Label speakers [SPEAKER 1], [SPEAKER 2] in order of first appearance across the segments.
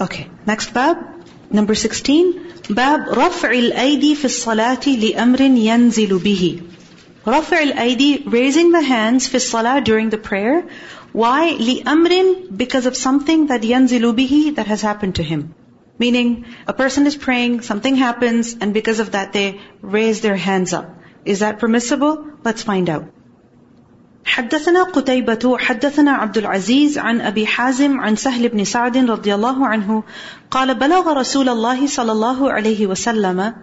[SPEAKER 1] Okay, next bab, number 16. باب رفع الأيدي في الصلاة لأمر ينزل به. رفع الأيدي, raising the hands في الصلاة during the prayer. Why? لأمر, because of something that ينزل به that has happened to him. Meaning, a person is praying, something happens, and because of that they raise their hands up. Is that permissible? Let's find out. حدثنا قتيبة حدثنا عبد العزيز عن أبي حازم عن سهل بن سعد رضي الله عنه قال بلغ رسول الله صلى الله عليه وسلم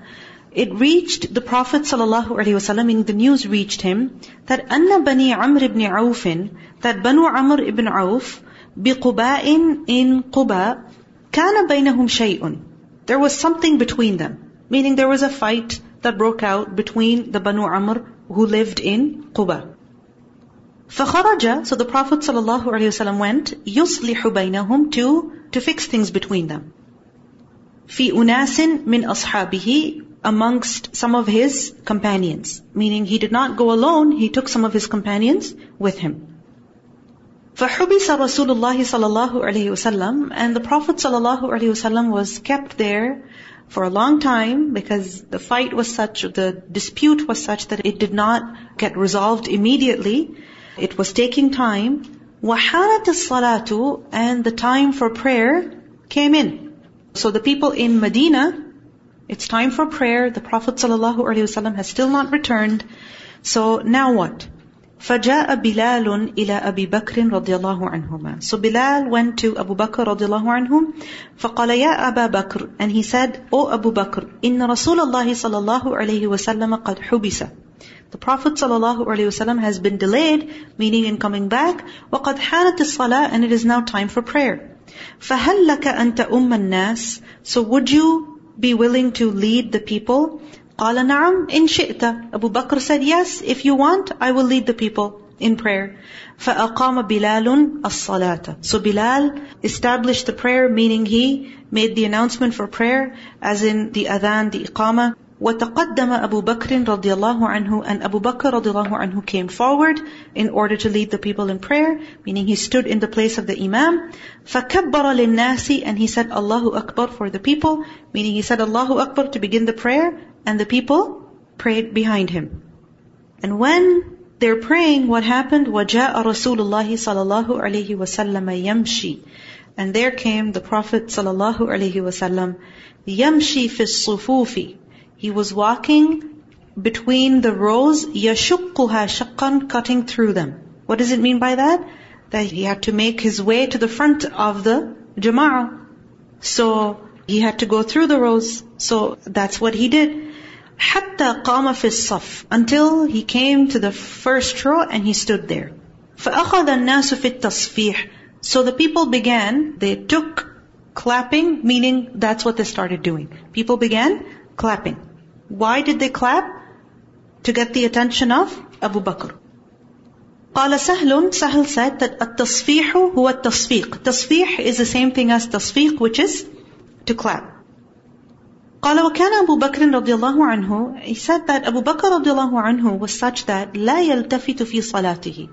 [SPEAKER 1] It reached the Prophet صلى الله عليه وسلم, meaning the news reached him, that أن بني عمرو بن عوف, that Banu Amr ibn Auf, بقباء in Quba, كان بينهم شيء. There was something between them. Meaning there was a fight that broke out between the Banu Amr who lived in Quba. فخرج, so the Prophet ﷺ went, يصلح بينهم to, to fix things between them. في أناس من أصحابه amongst some of his companions. Meaning he did not go alone, he took some of his companions with him. فحبس رسول الله صلى الله عليه وسلم and the Prophet صلى الله عليه وسلم was kept there for a long time because the fight was such, the dispute was such that it did not get resolved immediately. It was taking time. وَحَانَتِ الصَّلَاةُ And the time for prayer came in. So the people in Medina, it's time for prayer. The Prophet ﷺ has still not returned. So now what? فجاء بلال إلى أبي بكر رضي الله عنهما. So Bilal went to Abu Bakr رضي الله عنه فقال يا أبا بكر and he said, O Abu Bakr, إن رسول الله صلى الله عليه وسلم قد حبس. The Prophet ﷺ has been delayed, meaning in coming back. وَقَدْ حَانَتِ الصَّلَاةِ And it is now time for prayer. فَهَلْ لَكَ أَن تَأُمَّ النَّاسِ So would you be willing to lead the people? قَالَ نَعَمْ إِن شِئْتَ Abu Bakr said, yes, if you want, I will lead the people in prayer. فَأَقَامَ بِلَالٌ الصَّلَاةَ So Bilal established the prayer, meaning he made the announcement for prayer, as in the adhan, the iqamah, وتقدم أبو بكر رضي الله عنه and Abu Bakr رضي الله عنه came forward in order to lead the people in prayer meaning he stood in the place of the imam. فكبر للناس and he said Allahu Akbar for the people meaning he said Allahu Akbar to begin the prayer and the people prayed behind him. And when they're praying what happened? وجاء رسول الله صلى الله عليه وسلم يمشي. And there came the Prophet صلى الله عليه wasallam, yamshi في sufufi. he was walking between the rows, يَشُقُّهَا شَقًّا cutting through them. What does it mean by that? That he had to make his way to the front of the jama'ah. So, he had to go through the rows. So, that's what he did. حَتَّى قَامَ فِي الصَّفْ Until he came to the first row and he stood there. فَأَخَذَ النَّاسُ فِي التَّصْفِيحِ So the people began, they took clapping, meaning that's what they started doing. People began clapping. Why did they clap? To get the attention of Abu Bakr. قال سهل. Sahl said that التصفيح هو التصفيق. تصفيح is the same thing as تصفيق which is to clap. قال وكان أبو بكر رضي الله عنه. He said that Abu Bakr رضي الله عنه was such that لا يلتفت في صلاته.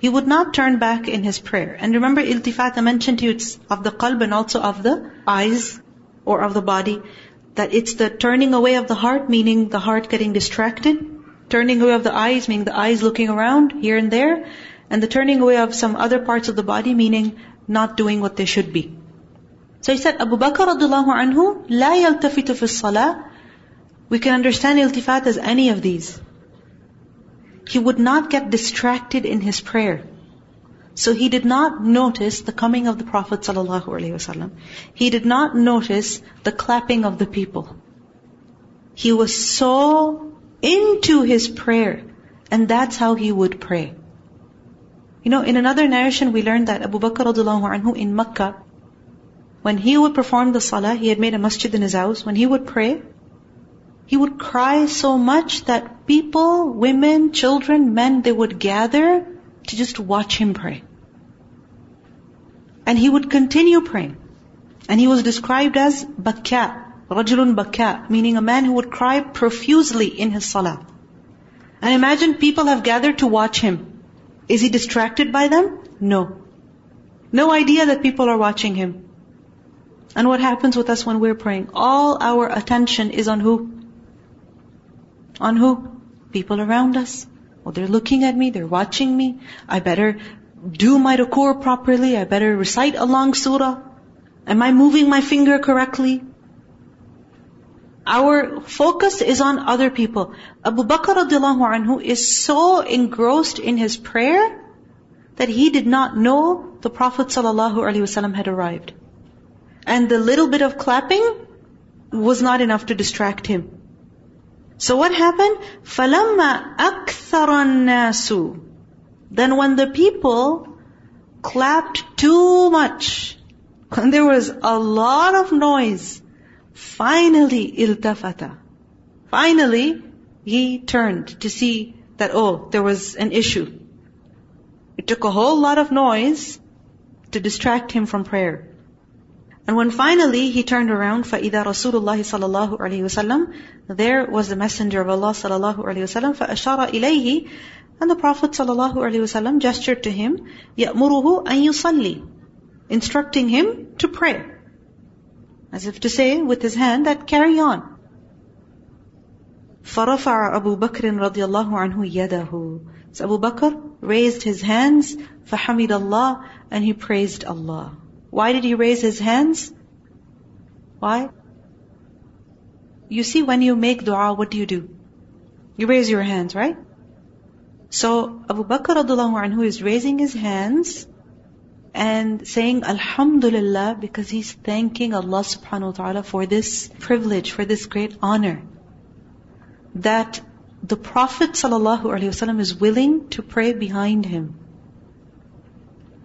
[SPEAKER 1] He would not turn back in his prayer. And remember التفات I mentioned to you it's of the قلب and also of the eyes or of the body. That it's the turning away of the heart, meaning the heart getting distracted. Turning away of the eyes, meaning the eyes looking around here and there. And the turning away of some other parts of the body, meaning not doing what they should be. So he said, Abu Bakr radullahu anhu, la yaltafitu fi. We can understand iltifat as any of these. He would not get distracted in his prayer. So he did not notice the coming of the Prophet ﷺ. He did not notice the clapping of the people. He was so into his prayer, and that's how he would pray. You know, in another narration we learned that Abu Bakr anhu in Makkah, when he would perform the salah, he had made a masjid in his house, when he would pray, he would cry so much that people, women, children, men, they would gather to just watch him pray. And he would continue praying. And he was described as bakka, rajulun bakka, meaning a man who would cry profusely in his salah. And imagine people have gathered to watch him. Is he distracted by them? No. No idea that people are watching him. And what happens with us when we're praying? All our attention is on who? On who? People around us. Oh, they're looking at me, they're watching me. I better do my ruku' properly? I better recite a long surah. Am I moving my finger correctly? Our focus is on other people. Abu Bakr radiallahu anhu is so engrossed in his prayer that he did not know the Prophet sallallahu alaihi wasallam had arrived. And the little bit of clapping was not enough to distract him. So what happened? فَلَمَّا أَكْثَرَ النَّاسُ then when the people clapped too much, when there was a lot of noise, finally iltafata. Finally, he turned to see that, oh, there was an issue. It took a whole lot of noise to distract him from prayer. And when finally he turned around, فَإِذَا رَسُولُ اللَّهِ صَلَى اللَّهُ عَلَيْهِ وَسَلَّمَ There was the Messenger of Allah صلى الله عليه وسلم فَأَشَارَ إِلَيْهِ And the Prophet صلى الله عليه وسلم gestured to him, يأمره أن يصلي Instructing him to pray. As if to say with his hand that carry on. فرفع أبو بكر رضي الله عنه يده So Abu Bakr raised his hands, فحمد الله, and he praised Allah. Why did he raise his hands? Why? You see, when you make dua, what do you do? You raise your hands, right? So Abu Bakr radiallahu anhu is raising his hands and saying Alhamdulillah because he's thanking Allah subhanahu wa ta'ala for this privilege, for this great honor. That the Prophet sallallahu alaihi wasallam is willing to pray behind him.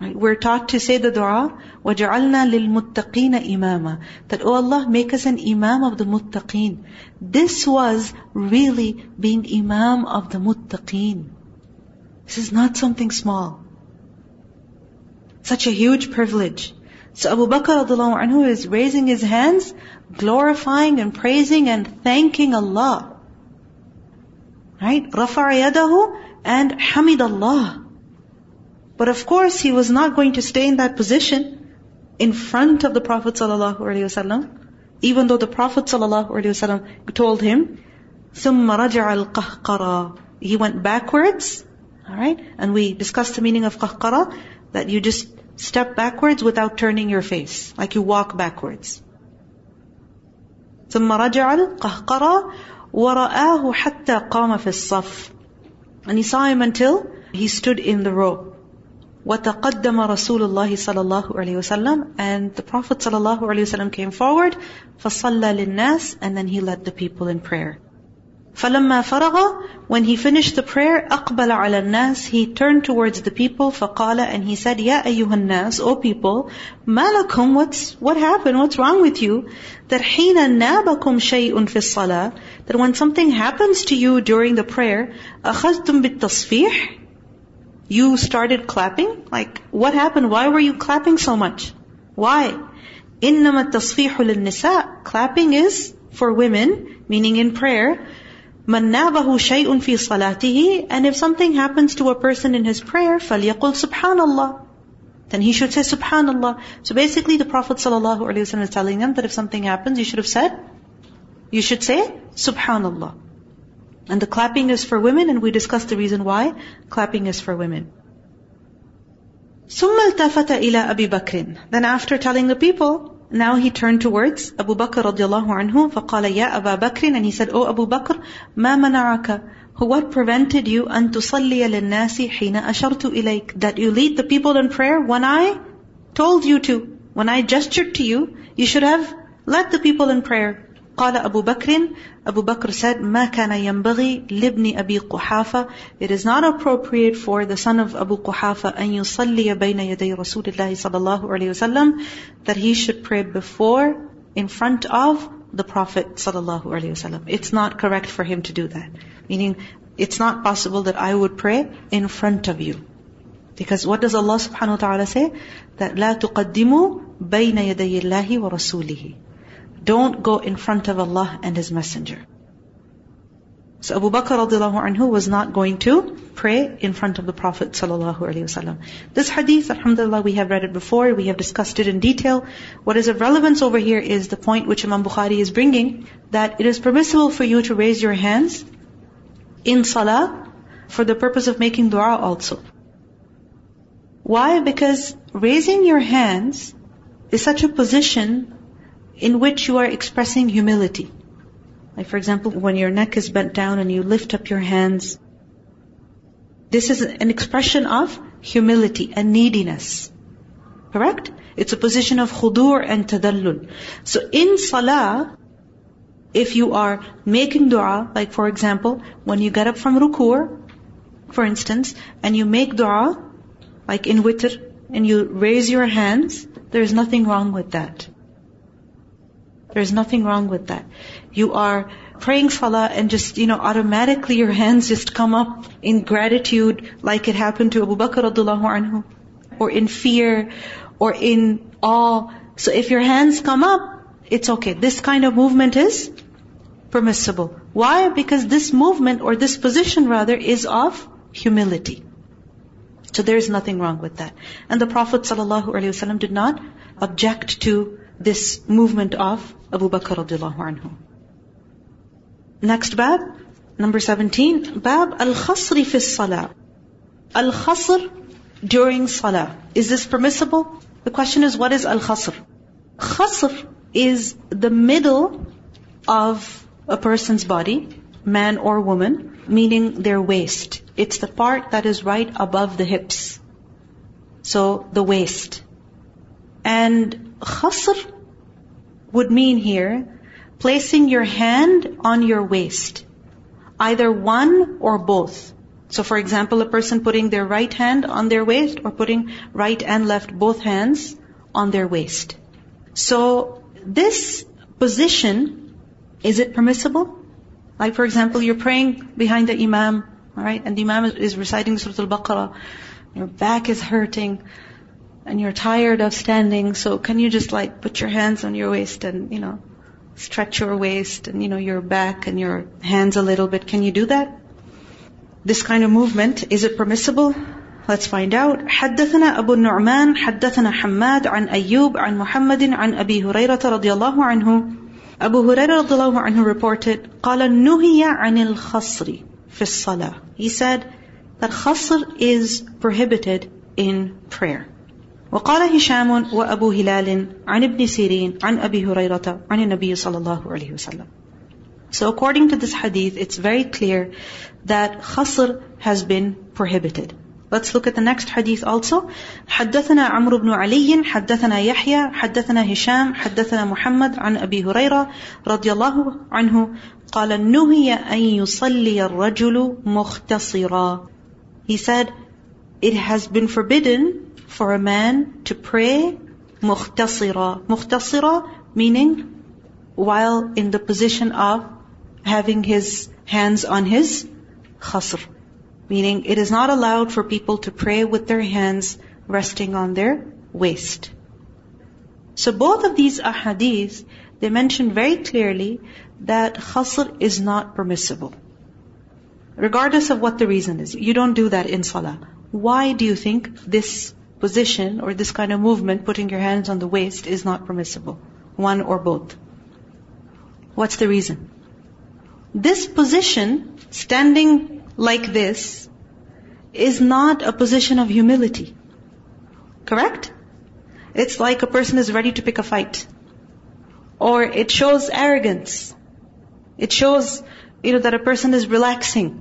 [SPEAKER 1] Right? We're taught to say the dua, وَجَعَلْنَا لِلْمُتَّقِينَ إِمَامًا That, oh Allah, make us an imam of the muttaqeen. This was really being imam of the muttaqeen. This is not something small. Such a huge privilege. So Abu Bakr anhu is raising his hands, glorifying and praising and thanking Allah. Right? رَفَعَ يَدَهُ and حَمِدَ اللَّهِ but of course, he was not going to stay in that position in front of the Prophet ﷺ, even though the Prophet ﷺ told him, ثُمَّ رَجَعَ الْقَهْقَرَى He went backwards, alright? And we discussed the meaning of qahqara, that you just step backwards without turning your face, like you walk backwards. ثُمَّ رَجَعَ الْقَهْقَرَى وَرَآهُ حَتَّى قَامَ فِي الصَّفِّ And he saw him until he stood in the row. وَتَقَدَّمَ رَسُولُ اللَّهِ صَلَى اللَّهُ عَلَيْهِ وسلم And the Prophet صلى الله عليه وسلم came forward فَصَلَّى لِلنَّاسِ And then he led the people in prayer. فَلَمَّا فَرَغَ When he finished the prayer أَقْبَلَ عَلَى النَّاسِ He turned towards the people فَقَالَ And he said يَا أَيُّهَا النَّاسِ O people مَا لَكُمْ What's, what happened? What's wrong with you? That حِينَ نَابَكُمْ شَيْءٌ فِي الصَّلَاةِ That when something happens to you during the prayer أَخَذْتُمْ بِالتَّصْفِيحِ you started clapping? Like, what happened? Why were you clapping so much? Why? إِنَّمَا التَّصْفِيحُ لِلنِّسَاءِ Clapping is for women, meaning in prayer. مَنْ نَابَهُ شَيْءٌ فِي صَلَاتِهِ And if something happens to a person in his prayer, فَلْيَقُلْ سُبْحَانَ اللَّهِ Then he should say Subhanallah. So basically the Prophet ﷺ is telling them that if something happens, you should have said, you should say Subhanallah. And the clapping is for women, and we discussed the reason why clapping is for women. ثم التفت إلى أبي بكر Then after telling the people, now he turned towards Abu Bakr radiallahu anhu فقال يا أبا بكر And he said, Oh Abu Bakr, ما منعك What prevented you أن تصلي للناس حين أشرت إليك That you lead the people in prayer when I told you to. When I gestured to you, you should have led the people in prayer. قال أبو بكر Abu Bakr said, ما كان ينبغي لابن أبي قحافة It is not appropriate for the son of Abu Quhafa أن يصلي بين يدي رسول الله صلى الله عليه وسلم that he should pray before, in front of the Prophet صلى الله عليه وسلم. It's not correct for him to do that. Meaning, it's not possible that I would pray in front of you. Because what does Allah subhanahu wa ta'ala say? That لا تقدموا بين يدي الله ورسوله. Don't go in front of Allah and His Messenger. So Abu Bakr radiallahu anhu was not going to pray in front of the Prophet sallallahu alaihi wasallam. This hadith, alhamdulillah, we have read it before, we have discussed it in detail. What is of relevance over here is the point which Imam Bukhari is bringing, that it is permissible for you to raise your hands in salah for the purpose of making dua also. Why? Because raising your hands is such a position in which you are expressing humility. Like for example, when your neck is bent down and you lift up your hands, this is an expression of humility and neediness. Correct? It's a position of khudur and tadallul. So in salah, if you are making dua, like for example, when you get up from ruku', for instance, and you make dua, like in witr, and you raise your hands, there's nothing wrong with that. There's nothing wrong with that. You are praying salah and just, you know, automatically your hands just come up in gratitude like it happened to Abu Bakr radiallahu anhu. Or in fear, or in awe. So if your hands come up, it's okay. This kind of movement is permissible. Why? Because this movement, or this position rather, is of humility. So there is nothing wrong with that. And the Prophet ﷺ did not object to this movement of Abu Bakr radiallahu anhu. Next bab, number 17, bab al-khasri fi salah. Al-khasr during salah. Is this permissible? The question is, what is al-khasr? Khasr is the middle of a person's body, man or woman, meaning their waist. It's the part that is right above the hips. So, the waist. And khasr would mean here placing your hand on your waist. Either one or both. So for example, a person putting their right hand on their waist or putting right and left both hands on their waist. So this position, is it permissible? Like for example, you're praying behind the imam, alright, and the imam is reciting Surah Al-Baqarah, your back is hurting, and you're tired of standing, so can you just like put your hands on your waist and, you know, stretch your waist and, you know, your back and your hands a little bit. Can you do that? This kind of movement, is it permissible? Let's find out. حدثنا أبو النعمان حدثنا حماد عن أيوب عن محمد عن أبي هريرة رضي الله عنه Abu Hurairah رضي الله عنه reported قال نهي عن الخصر في الصلاة He said that khasr is prohibited in prayer. وقال هشام وأبو هلال عن ابن سيرين عن أبي هريرة عن النبي صلى الله عليه وسلم So according to this hadith, it's very clear that khasr has been prohibited. Let's look at the next hadith also. حدثنا عمرو بن علي حدثنا يحيى حدثنا هشام حدثنا محمد عن أبي هريرة رضي الله عنه قال نهي أن يصلي الرجل مختصرا He said, it has been forbidden for a man to pray mukhtasira. Mukhtasira meaning while in the position of having his hands on his khasr. Meaning it is not allowed for people to pray with their hands resting on their waist. So both of these ahadith, they mention very clearly that khasr is not permissible. Regardless of what the reason is. You don't do that in salah. Why do you think this position or this kind of movement, putting your hands on the waist, is not permissible. One or both. What's the reason? This position, standing like this, is not a position of humility. Correct? It's like a person is ready to pick a fight. Or it shows arrogance. It shows, you know, that a person is relaxing.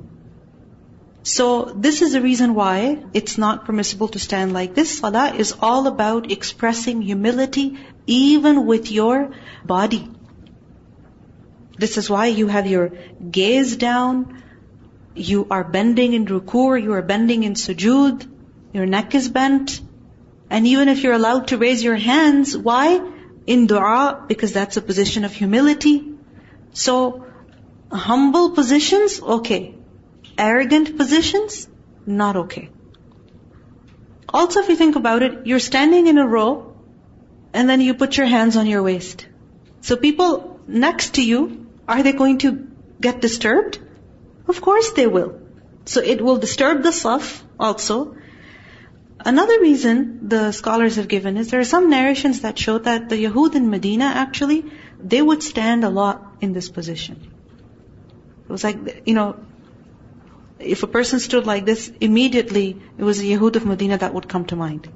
[SPEAKER 1] So this is the reason why it's not permissible to stand like this. Salah is all about expressing humility even with your body. This is why you have your gaze down, you are bending in ruku', you are bending in sujood, your neck is bent. And even if you're allowed to raise your hands, why? In dua, because that's a position of humility. So, humble positions, okay arrogant positions, not okay. Also, if you think about it, you're standing in a row and then you put your hands on your waist. So people next to you, are they going to get disturbed? Of course they will. So it will disturb the saf also. Another reason the scholars have given is there are some narrations that show that the Yahud in Medina actually, they would stand a lot in this position. It was like, you know, if a person stood like this, immediately it was the Yahud of Medina that would come to mind.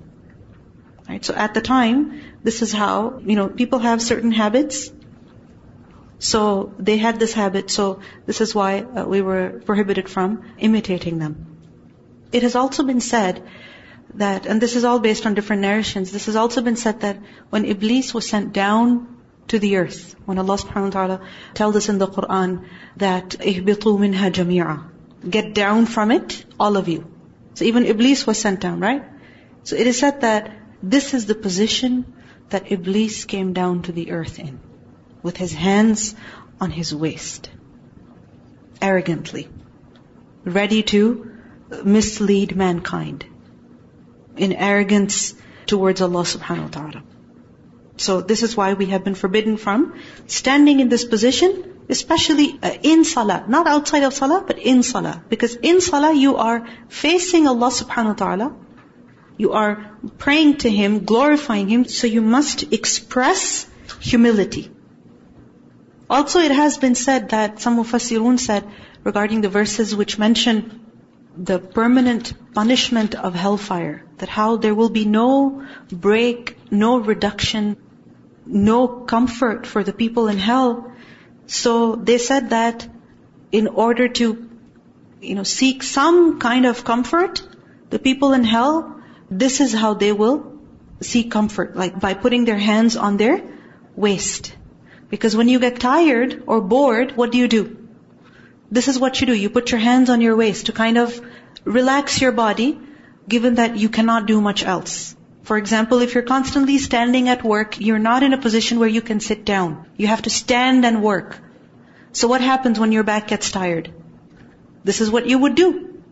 [SPEAKER 1] Right? So at the time, this is how, you know, people have certain habits. So they had this habit, so this is why uh, we were prohibited from imitating them. It has also been said that, and this is all based on different narrations, this has also been said that when Iblis was sent down to the earth, when Allah subhanahu wa ta'ala tells us in the Quran that اهبطوا منها جميعا get down from it, all of you. So even Iblis was sent down, right? So it is said that this is the position that Iblis came down to the earth in, with his hands on his waist, arrogantly, ready to mislead mankind in arrogance towards Allah subhanahu wa ta'ala. So this is why we have been forbidden from standing in this position Especially uh, in salah, not outside of salah, but in salah. Because in salah you are facing Allah subhanahu wa ta'ala. You are praying to Him, glorifying Him, so you must express humility. Also it has been said that some of Mufassirun said regarding the verses which mention the permanent punishment of hellfire, that how there will be no break, no reduction, no comfort for the people in hell, so they said that in order to, you know, seek some kind of comfort, the people in hell, this is how they will seek comfort, like by putting their hands on their waist. Because when you get tired or bored, what do you do? This is what you do. You put your hands on your waist to kind of relax your body, given that you cannot do much else. For example, if you're constantly standing at work, you're not in a position where you can sit down. You have to stand and work. So what happens when your back gets tired? This is what you would do.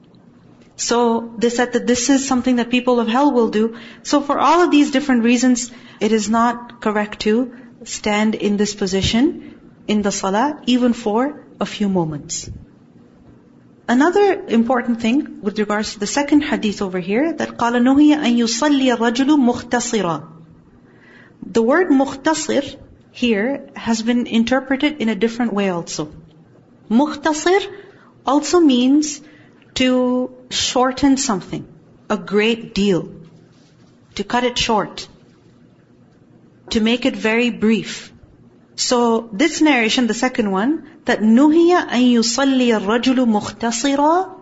[SPEAKER 1] So they said that this is something that people of hell will do. So for all of these different reasons, it is not correct to stand in this position in the salah, even for a few moments. Another important thing with regards to the second hadith over here, that قال نهي أن يصلي الرجل مختصرا. The word مختصر here has been interpreted in a different way also. مختصر also means to shorten something, a great deal, to cut it short, to make it very brief. So this narration, the second one, that nuhiya an yusalli rajulu mukhtasira,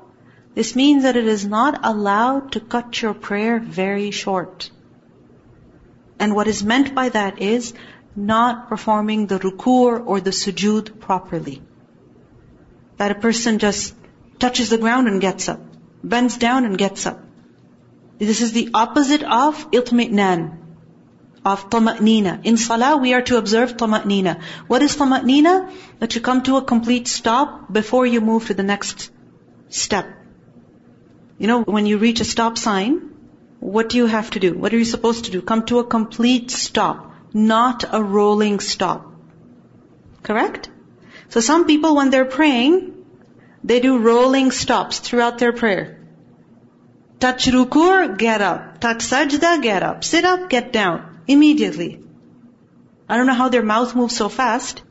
[SPEAKER 1] this means that it is not allowed to cut your prayer very short. And what is meant by that is not performing the ruku' or the sujood properly. That a person just touches the ground and gets up, bends down and gets up. This is the opposite of itmi'nan, of tama'nina. In salah, we are to observe tama'nina. What is tama'nina? That you come to a complete stop before you move to the next step. You know, when you reach a stop sign, what do you have to do? What are you supposed to do? Come to a complete stop, not a rolling stop. Correct? So some people, when they're praying, they do rolling stops throughout their prayer. Touch ruku', get up. Touch sajda, get up. Sit up, get down. Immediately. I don't know how their mouth moves so fast,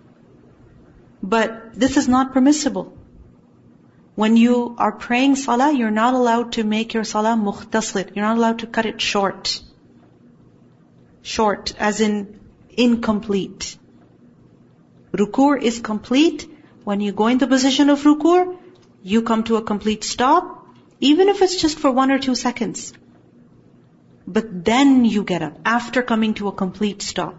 [SPEAKER 1] but this is not permissible. When you are praying salah, you're not allowed to make your salah mukhtasir. You're not allowed to cut it short. Short, as in incomplete. Ruku' is complete. When you go in the position of ruku', you come to a complete stop, even if it's just for one or two seconds But then you get up after coming to a complete stop.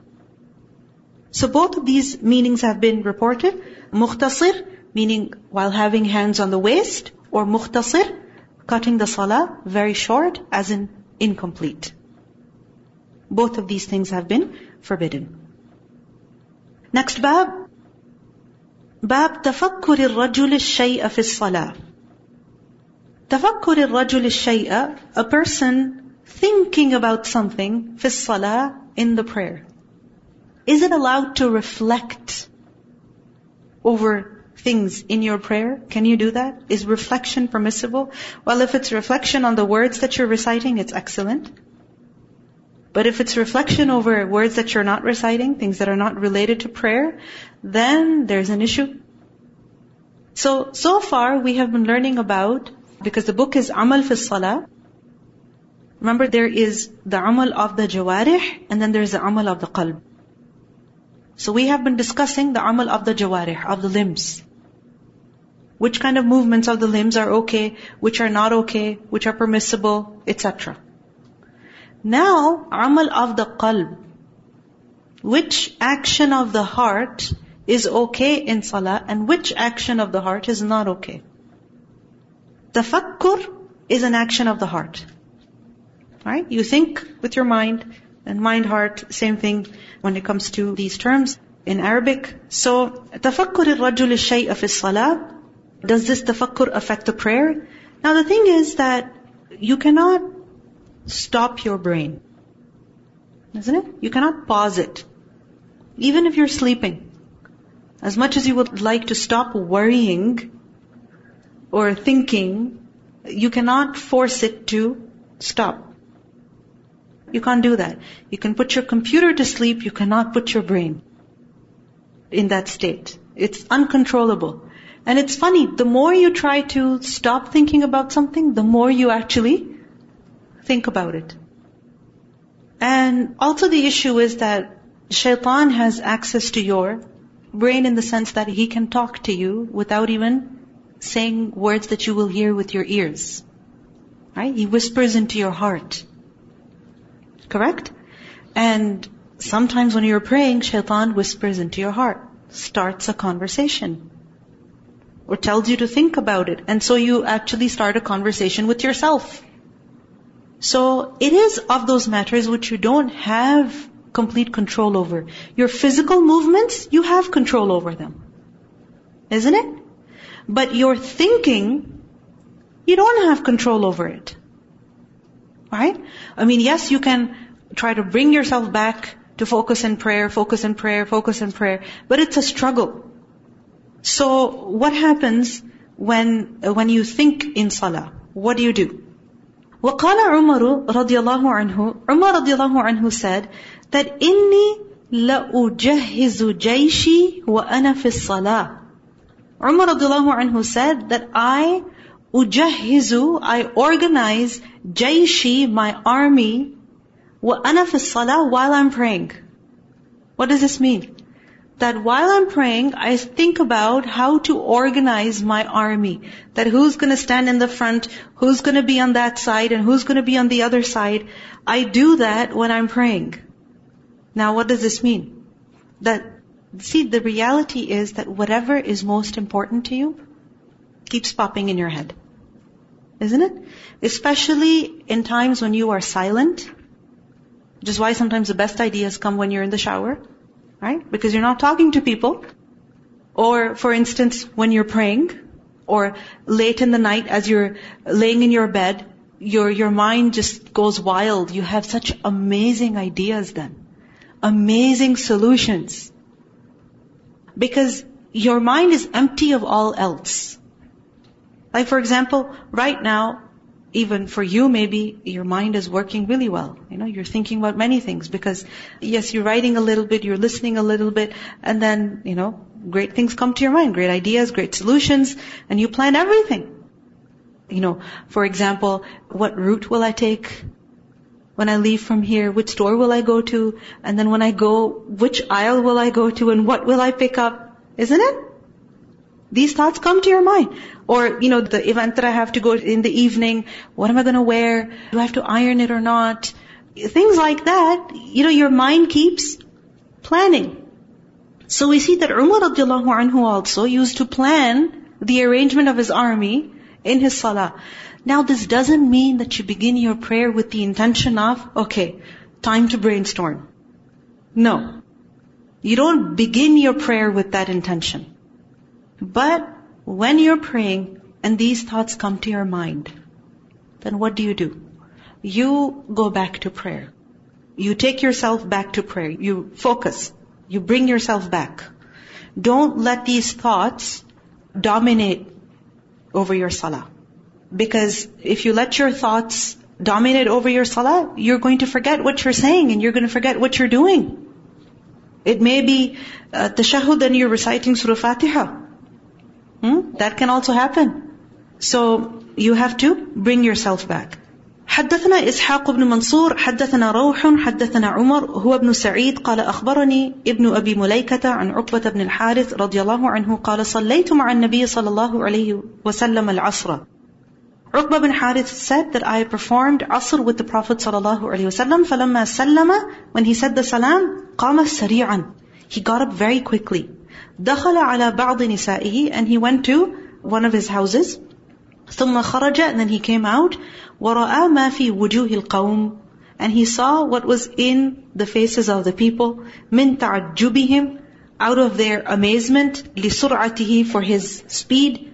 [SPEAKER 1] So both of these meanings have been reported. Mukhtasir, meaning while having hands on the waist, or mukhtasir, cutting the salah very short, as in incomplete. Both of these things have been forbidden. Next bab. باب تفكر الرجل الشيء في الصلاة. تفكر الرجل الشيء, a person thinking about something في الصلاة in the prayer. Is it allowed to reflect over things in your prayer? Can you do that? Is reflection permissible? Well, if it's reflection on the words that you're reciting, it's excellent. But if it's reflection over words that you're not reciting, things that are not related to prayer, then there's an issue. So, so far we have been learning about, because the book is Amal fi Salah. Remember there is the Amal of the Jawarih, and then there's the Amal of the Qalb. So we have been discussing the Amal of the Jawarih, of the limbs. Which kind of movements of the limbs are okay, which are not okay, which are permissible, etc. Now, amal of the qalb. Which action of the heart is okay in salah and which action of the heart is not okay? Tafakkur is an action of the heart Right? You think with your mind and mind heart, same thing when it comes to these terms in Arabic. So, tafakkur الرجل الشيء في الصلاة. Does this tafakkur affect the prayer? Now the thing is that you cannot stop your brain. Isn't it? You cannot pause it. Even if you're sleeping. As much as you would like to stop worrying or thinking, you cannot force it to stop. You can't do that. You can put your computer to sleep, you cannot put your brain in that state. It's uncontrollable. And it's funny, the more you try to stop thinking about something, the more you actually Think about it. And also the issue is that shaitan has access to your brain in the sense that he can talk to you without even saying words that you will hear with your ears. Right? He whispers into your heart. Correct? And sometimes when you're praying, shaitan whispers into your heart, starts a conversation. Or tells you to think about it. And so you actually start a conversation with yourself. So it is of those matters which you don't have complete control over. Your physical movements, you have control over them. Isn't it? But your thinking, you don't have control over it. Right? I mean, yes, you can try to bring yourself back to focus in prayer, focus in prayer, focus in prayer, but it's a struggle. So what happens when, when you think in salah? What do you do? وقال عمر رضي الله عنه Umar رضي الله عنه said that إني لأجهز جيشي وأنا في الصلاة Umar رضي الله عنه said that I أجهز I organize جيشي my army وأنا في الصلاة while I'm praying What does this mean? that while I'm praying, I think about how to organize my army. That who's gonna stand in the front, who's gonna be on that side, and who's gonna be on the other side. I do that when I'm praying. Now what does this mean? That, see, the reality is that whatever is most important to you keeps popping in your head. Isn't it? Especially in times when you are silent, which is why sometimes the best ideas come when you're in the shower. Right? Because you're not talking to people. Or, for instance, when you're praying, or late in the night as you're laying in your bed, your, your mind just goes wild. You have such amazing ideas then. Amazing solutions. Because your mind is empty of all else. Like for example, right now, even for you maybe your mind is working really well. You know, you're thinking about many things because yes, you're writing a little bit, you're listening a little bit, and then, you know, great things come to your mind, great ideas, great solutions, and you plan everything. You know, for example, what route will I take? When I leave from here, which store will I go to? And then when I go, which aisle will I go to and what will I pick up? Isn't it? These thoughts come to your mind. Or, you know, the event that I have to go in the evening, what am I going to wear? Do I have to iron it or not? Things like that, you know, your mind keeps planning. So we see that Umar radiallahu anhu also used to plan the arrangement of his army in his salah. Now this doesn't mean that you begin your prayer with the intention of, okay, time to brainstorm. No. You don't begin your prayer with that intention. But when you're praying and these thoughts come to your mind, then what do you do? You go back to prayer. You take yourself back to prayer. You focus. You bring yourself back. Don't let these thoughts dominate over your salah. Because if you let your thoughts dominate over your salah, you're going to forget what you're saying and you're going to forget what you're doing. It may be uh, tashahud and you're reciting Surah Fatiha. Hmm? That can also happen. So you have to bring yourself back. حدثنا إسحاق بن منصور حدثنا روح حدثنا عمر هو ابن سعيد قال أخبرني ابن أبي مليكة عن عقبة بن الحارث رضي الله عنه قال صليت مع النبي صلى الله عليه وسلم العصر Uqba bin Harith said that I performed Asr with the Prophet sallallahu alaihi wasallam. فَلَمَّا سَلَّمَ When he said the salam, قَامَ سَرِيعًا He got up very quickly. دَخَلَ عَلى بَعْضِ نِسَائِهِ And he went to one of his houses. ثُمَّ خَرَجَ And then he came out. وَرَآ مَا فِي وُجُوهِ الْقَوْمِ And he saw what was in the faces of the people. مِن تَعَجُّبِهِمْ Out of their amazement. لِسُرْعَتِهِ For his speed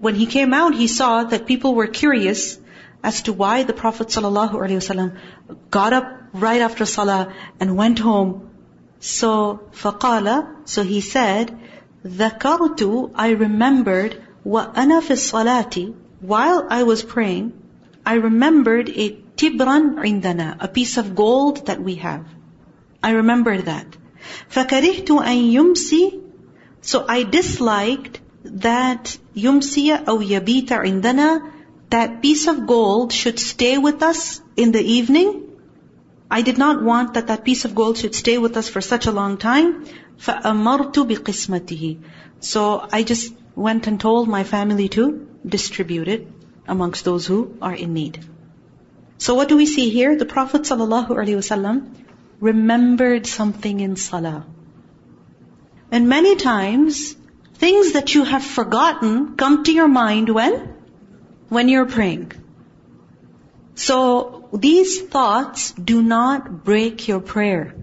[SPEAKER 1] when he came out, he saw that people were curious as to why the Prophet ﷺ got up right after Salah and went home. So, فَقَالَ So he said, ذَكَرْتُ I remembered وَأَنَا فِي الصَّلَاةِ While I was praying, I remembered a tibran indana, a piece of gold that we have. I remembered that. فَكَرِهْتُ أَن يُمْسِي So I disliked that yumsiya aw yabita indana, that piece of gold should stay with us in the evening. I did not want that that piece of gold should stay with us for such a long time. فَأَمَرْتُ بِقِسْمَتِهِ So I just went and told my family to distribute it amongst those who are in need. So what do we see here? The Prophet ﷺ remembered something in salah. And many times, Things that you have forgotten come to your mind when? When you're praying. So these thoughts do not break your prayer.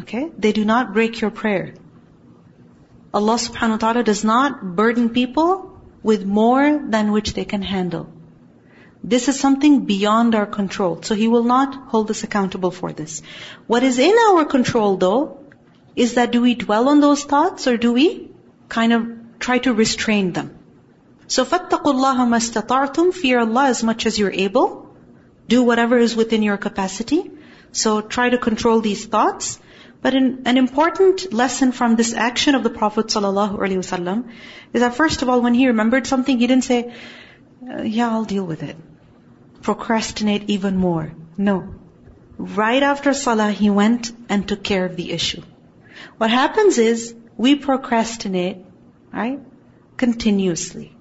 [SPEAKER 1] Okay? They do not break your prayer. Allah subhanahu wa ta'ala does not burden people with more than which they can handle. This is something beyond our control. So He will not hold us accountable for this. What is in our control though is that do we dwell on those thoughts or do we kind of try to restrain them? So فَاتَّقُوا اللَّهَ مَا اسْتَطَعْتُمْ Fear Allah as much as you're able. Do whatever is within your capacity. So try to control these thoughts. But in, an important lesson from this action of the Prophet ﷺ is that first of all, when he remembered something, he didn't say, uh, yeah, I'll deal with it. Procrastinate even more. No. Right after Salah, he went and took care of the issue. What happens is we procrastinate, right? Continuously.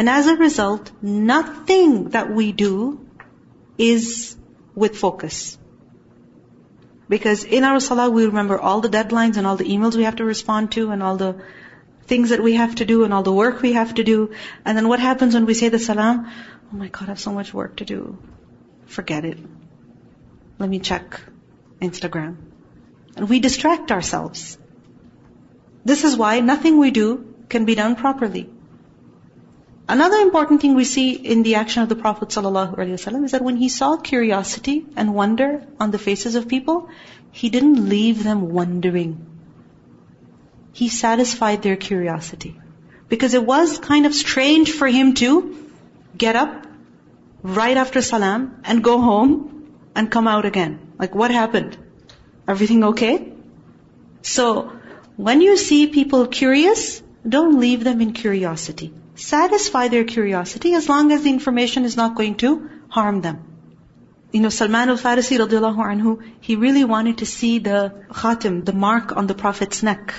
[SPEAKER 1] And as a result, nothing that we do is with focus. Because in our salah, we remember all the deadlines and all the emails we have to respond to and all the things that we have to do and all the work we have to do. And then what happens when we say the salam? Oh my God, I have so much work to do. Forget it. Let me check Instagram. And we distract ourselves. This is why nothing we do can be done properly. Another important thing we see in the action of the Prophet ﷺ is that when he saw curiosity and wonder on the faces of people, he didn't leave them wondering. He satisfied their curiosity. Because it was kind of strange for him to get up right after salam and go home and come out again. Like what happened? Everything okay? So, when you see people curious, don't leave them in curiosity. Satisfy their curiosity as long as the information is not going to harm them. You know, Salman al-Farisi radiallahu anhu, he really wanted to see the khatim, the mark on the Prophet's neck,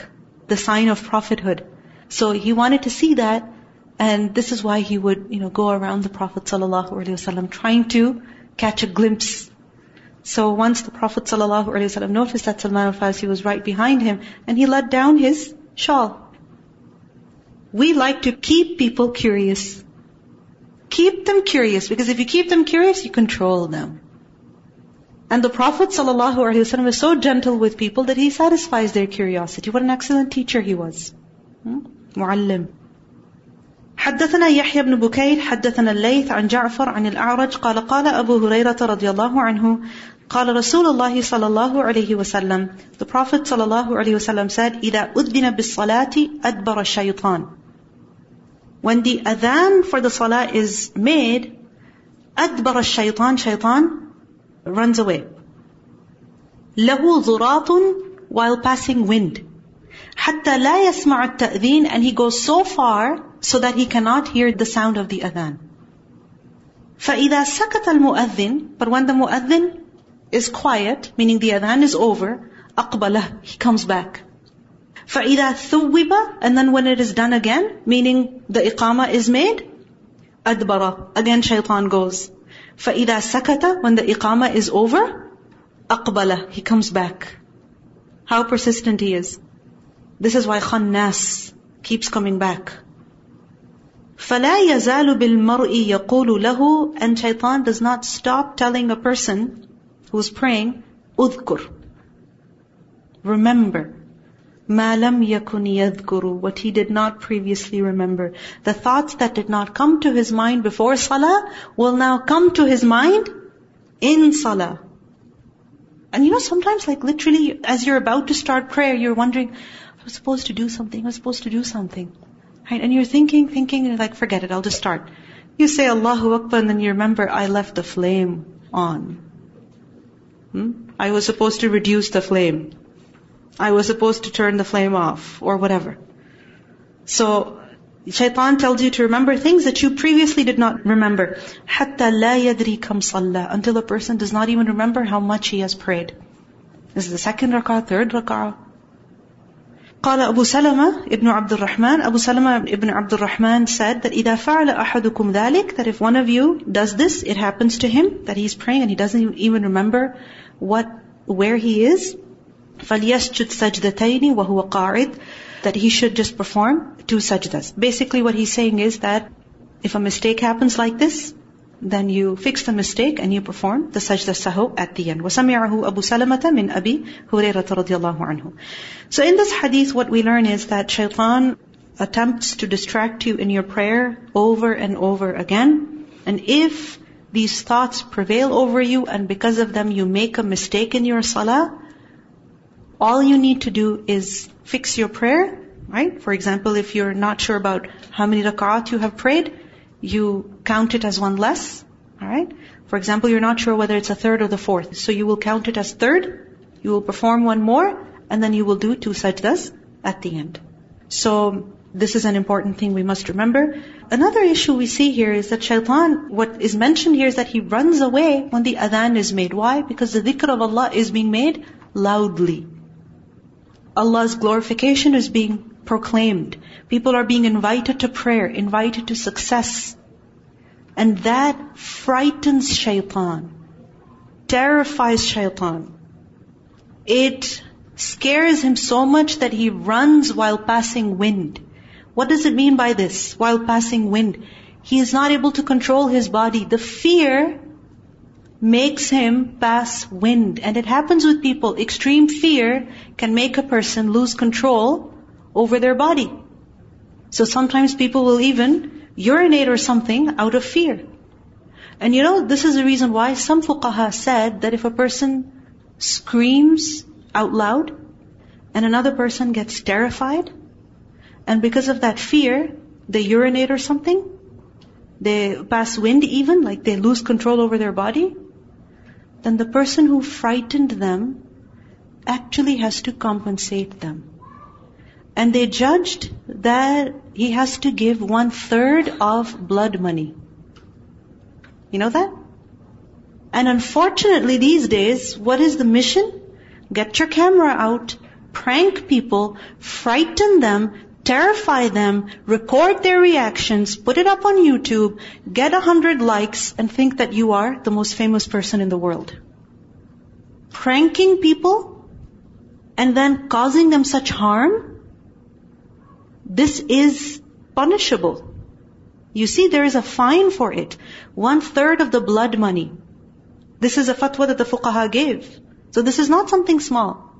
[SPEAKER 1] the sign of prophethood. So he wanted to see that, and this is why he would, you know, go around the Prophet sallallahu alaihi wasallam trying to catch a glimpse so once the Prophet ﷺ noticed that Salman al-Farisi was right behind him, and he let down his shawl We like to keep people curious. Keep them curious, because if you keep them curious, you control them. And the Prophet ﷺ is so gentle with people that he satisfies their curiosity. What an excellent teacher he was. Hmm? Muallim. حدثنا يحيى بن بكير حدثنا الليث عن جعفر عن الأعرج قال قال أبو هريرة رضي الله عنه قال رسول الله صلى الله عليه وسلم The Prophet صلى الله عليه وسلم said إذا أذن بالصلاة أدبر الشيطان When the adhan for the salah is made أدبر الشيطان shaitan runs away له ضراط while passing wind حتى لا يسمع التأذين and he goes so far so that he cannot hear the sound of the adhan فإذا سكت المؤذن but when the mu'adhin is quiet, meaning the adhan is over, أقبله, he comes back. فَإِذَا ثُوِّبَ And then when it is done again, meaning the iqama is made, أدبر, again shaitan goes. فَإِذَا سَكَتَ When the iqama is over, أقبله, he comes back. How persistent he is. This is why khannas keeps coming back. فَلَا يَزَالُ بِالْمَرْءِ يَقُولُ لَهُ And shaitan does not stop telling a person who's praying, udhkur. Remember. ما لم يكن يذكر what he did not previously remember. The thoughts that did not come to his mind before salah will now come to his mind in salah. And you know, sometimes like literally as you're about to start prayer, you're wondering, I was supposed to do something, I was supposed to do something. Right? And you're thinking, thinking, and like, forget it, I'll just start. You say Allahu Akbar and then you remember, I left the flame on. Hmm? I was supposed to reduce the flame. I was supposed to turn the flame off or whatever. So, shaitan tells you to remember things that you previously did not remember. حَتَّى لَا يَدْرِي كَمْ صَلَّى Until a person does not even remember how much he has prayed. This is the second rak'ah, third rak'ah. قال أبو سلمة ابن عبد الرحمن Abu Salama ibn Abdul Rahman said that إذا فعل أحدكم ذلك that if one of you does this, it happens to him that he's praying and he doesn't even remember what, where he is, فَلْيَسْجُدْ سَجْدَتَيْنِ وَهُوَ قَاعِدٌ That he should just perform two sajdas. Basically what he's saying is that if a mistake happens like this, then you fix the mistake and you perform the sajda sahu at the end. وَسَمِعَهُ أَبُو سَلَمَةَ مِنْ أَبِي هُرَيْرَةَ رَضِيَ اللَّهُ عَنْهُ So in this hadith, what we learn is that shaitan attempts to distract you in your prayer over and over again. And if these thoughts prevail over you and because of them you make a mistake in your salah, all you need to do is fix your prayer, right? For example, if you're not sure about how many rak'at you have prayed, you count it as one less, alright? For example, you're not sure whether it's a third or the fourth, so you will count it as third, you will perform one more, and then you will do two sajdas at the end. So, this is an important thing we must remember. Another issue we see here is that shaitan, what is mentioned here is that he runs away when the adhan is made. Why? Because the dhikr of Allah is being made loudly. Allah's glorification is being proclaimed. People are being invited to prayer, invited to success. And that frightens shaitan, terrifies shaitan. It scares him so much that he runs while passing wind. What does it mean by this? While passing wind. He is not able to control his body. The fear makes him pass wind. And it happens with people. Extreme fear can make a person lose control over their body. So sometimes people will even urinate or something out of fear. And you know, this is the reason why some fuqaha said that if a person screams out loud and another person gets terrified, and because of that fear, they urinate or something, they pass wind even, like they lose control over their body, then the person who frightened them actually has to compensate them. And they judged that he has to give one third of blood money. You know that? And unfortunately these days, what is the mission? Get your camera out, prank people, frighten them, terrify them, record their reactions, put it up on YouTube, get a hundred likes, and think that you are the most famous person in the world. Pranking people and then causing them such harm, this is punishable. You see, there is a fine for it. One third of the blood money. This is a fatwa that the fuqaha gave. So this is not something small.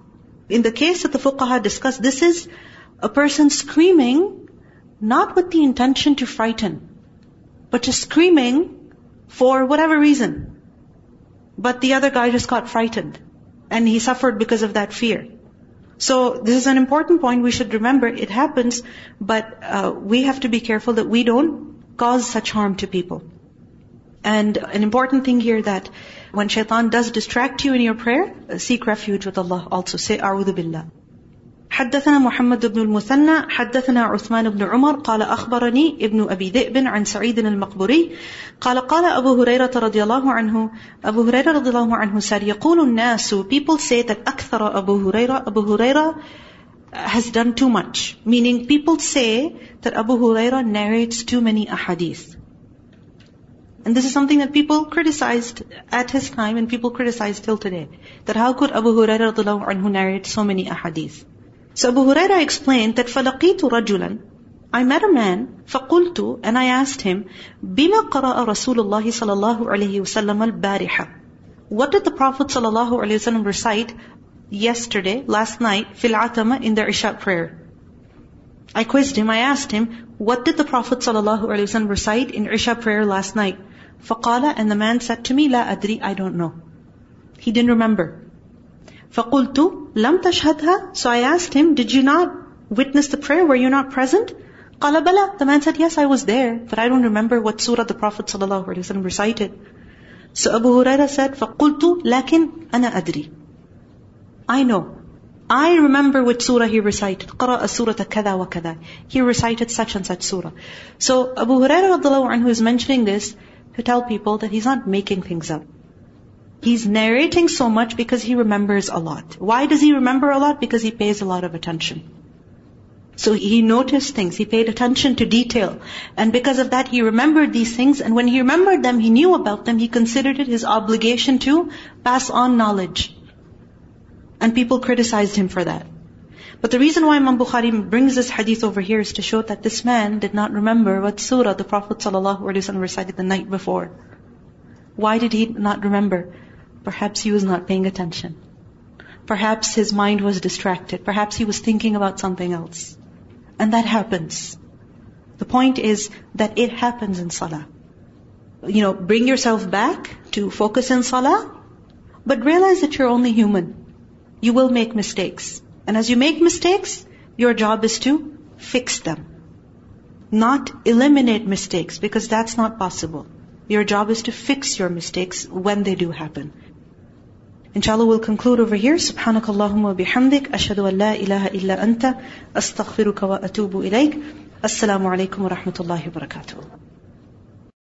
[SPEAKER 1] In the case that the fuqaha discussed, this is a person screaming not with the intention to frighten, but just screaming for whatever reason. but the other guy just got frightened. And he suffered because of that fear. So this is an important point we should remember. It happens, but uh, we have to be careful that we don't cause such harm to people. And an important thing here that when shaitan does distract you in your prayer, uh, seek refuge with Allah also. Say, A'udhu Billah. حدثنا محمد بن المثنى حدثنا عثمان بن عمر قال أخبرني ابن أبي ذئب عن سعيد المقبري قال قال أبو هريرة رضي الله عنه أبو هريرة رضي الله عنه said يقول الناس people say that أكثر أبو هريرة أبو هريرة has done too much meaning people say that Abu Huraira narrates too many ahadith and this is something that people criticized at his time and people criticize till today. That how could Abu Hurairah anhu narrate so many ahadith? So Abu Huraira explained that فَلَقِيتُ رَجُلًا I met a man, فَقُلْتُ And I asked him, بِمَا قَرَأَ رَسُولُ اللَّهِ صَلَى اللَّهُ عَلَيْهِ وسلم الْبَارِحَةِ What did the Prophet صلى الله عليه وسلم recite yesterday, last night, fil atama in the Isha prayer? I quizzed him, I asked him, what did the Prophet ﷺ recite in Isha prayer last night? فقال and the man said to me, لا أدري, I don't know. He didn't remember. فَقُلْتُ لَمْ تَشْهَدْهَا So I asked him, did you not witness the prayer? Were you not present? قَالَ بَلَى The man said, yes, I was there, but I don't remember what surah the Prophet ﷺ recited. So Abu Huraira said, فَقُلْتُ لَكِنْ أَنَا أَدْرِي I know. I remember which surah he recited. قرأ surah كذا وكذا. He recited such and such surah. So Abu Huraira anhu is mentioning this to tell people that he's not making things up. He's narrating so much because he remembers a lot. Why does he remember a lot? Because he pays a lot of attention. So he noticed things, he paid attention to detail. And because of that, he remembered these things. And when he remembered them, he knew about them, he considered it his obligation to pass on knowledge. And people criticized him for that. But the reason why Imam Bukhari brings this hadith over here is to show that this man did not remember what surah the Prophet ﷺ recited the night before. Why did he not remember? Perhaps he was not paying attention. Perhaps his mind was distracted. Perhaps he was thinking about something else. And that happens. The point is that it happens in salah. You know, bring yourself back to focus in salah, but realize that you're only human. You will make mistakes. And as you make mistakes, your job is to fix them. Not eliminate mistakes, because that's not possible. Your job is to fix your mistakes when they do happen. Inshallah, we'll conclude over here. Subhanakallahumma bihamdik. Ashhadu an la ilaha illa anta. Astaghfiruka wa atubu ilayk. Assalamu alaikum wa rahmatullahi wa barakatuh.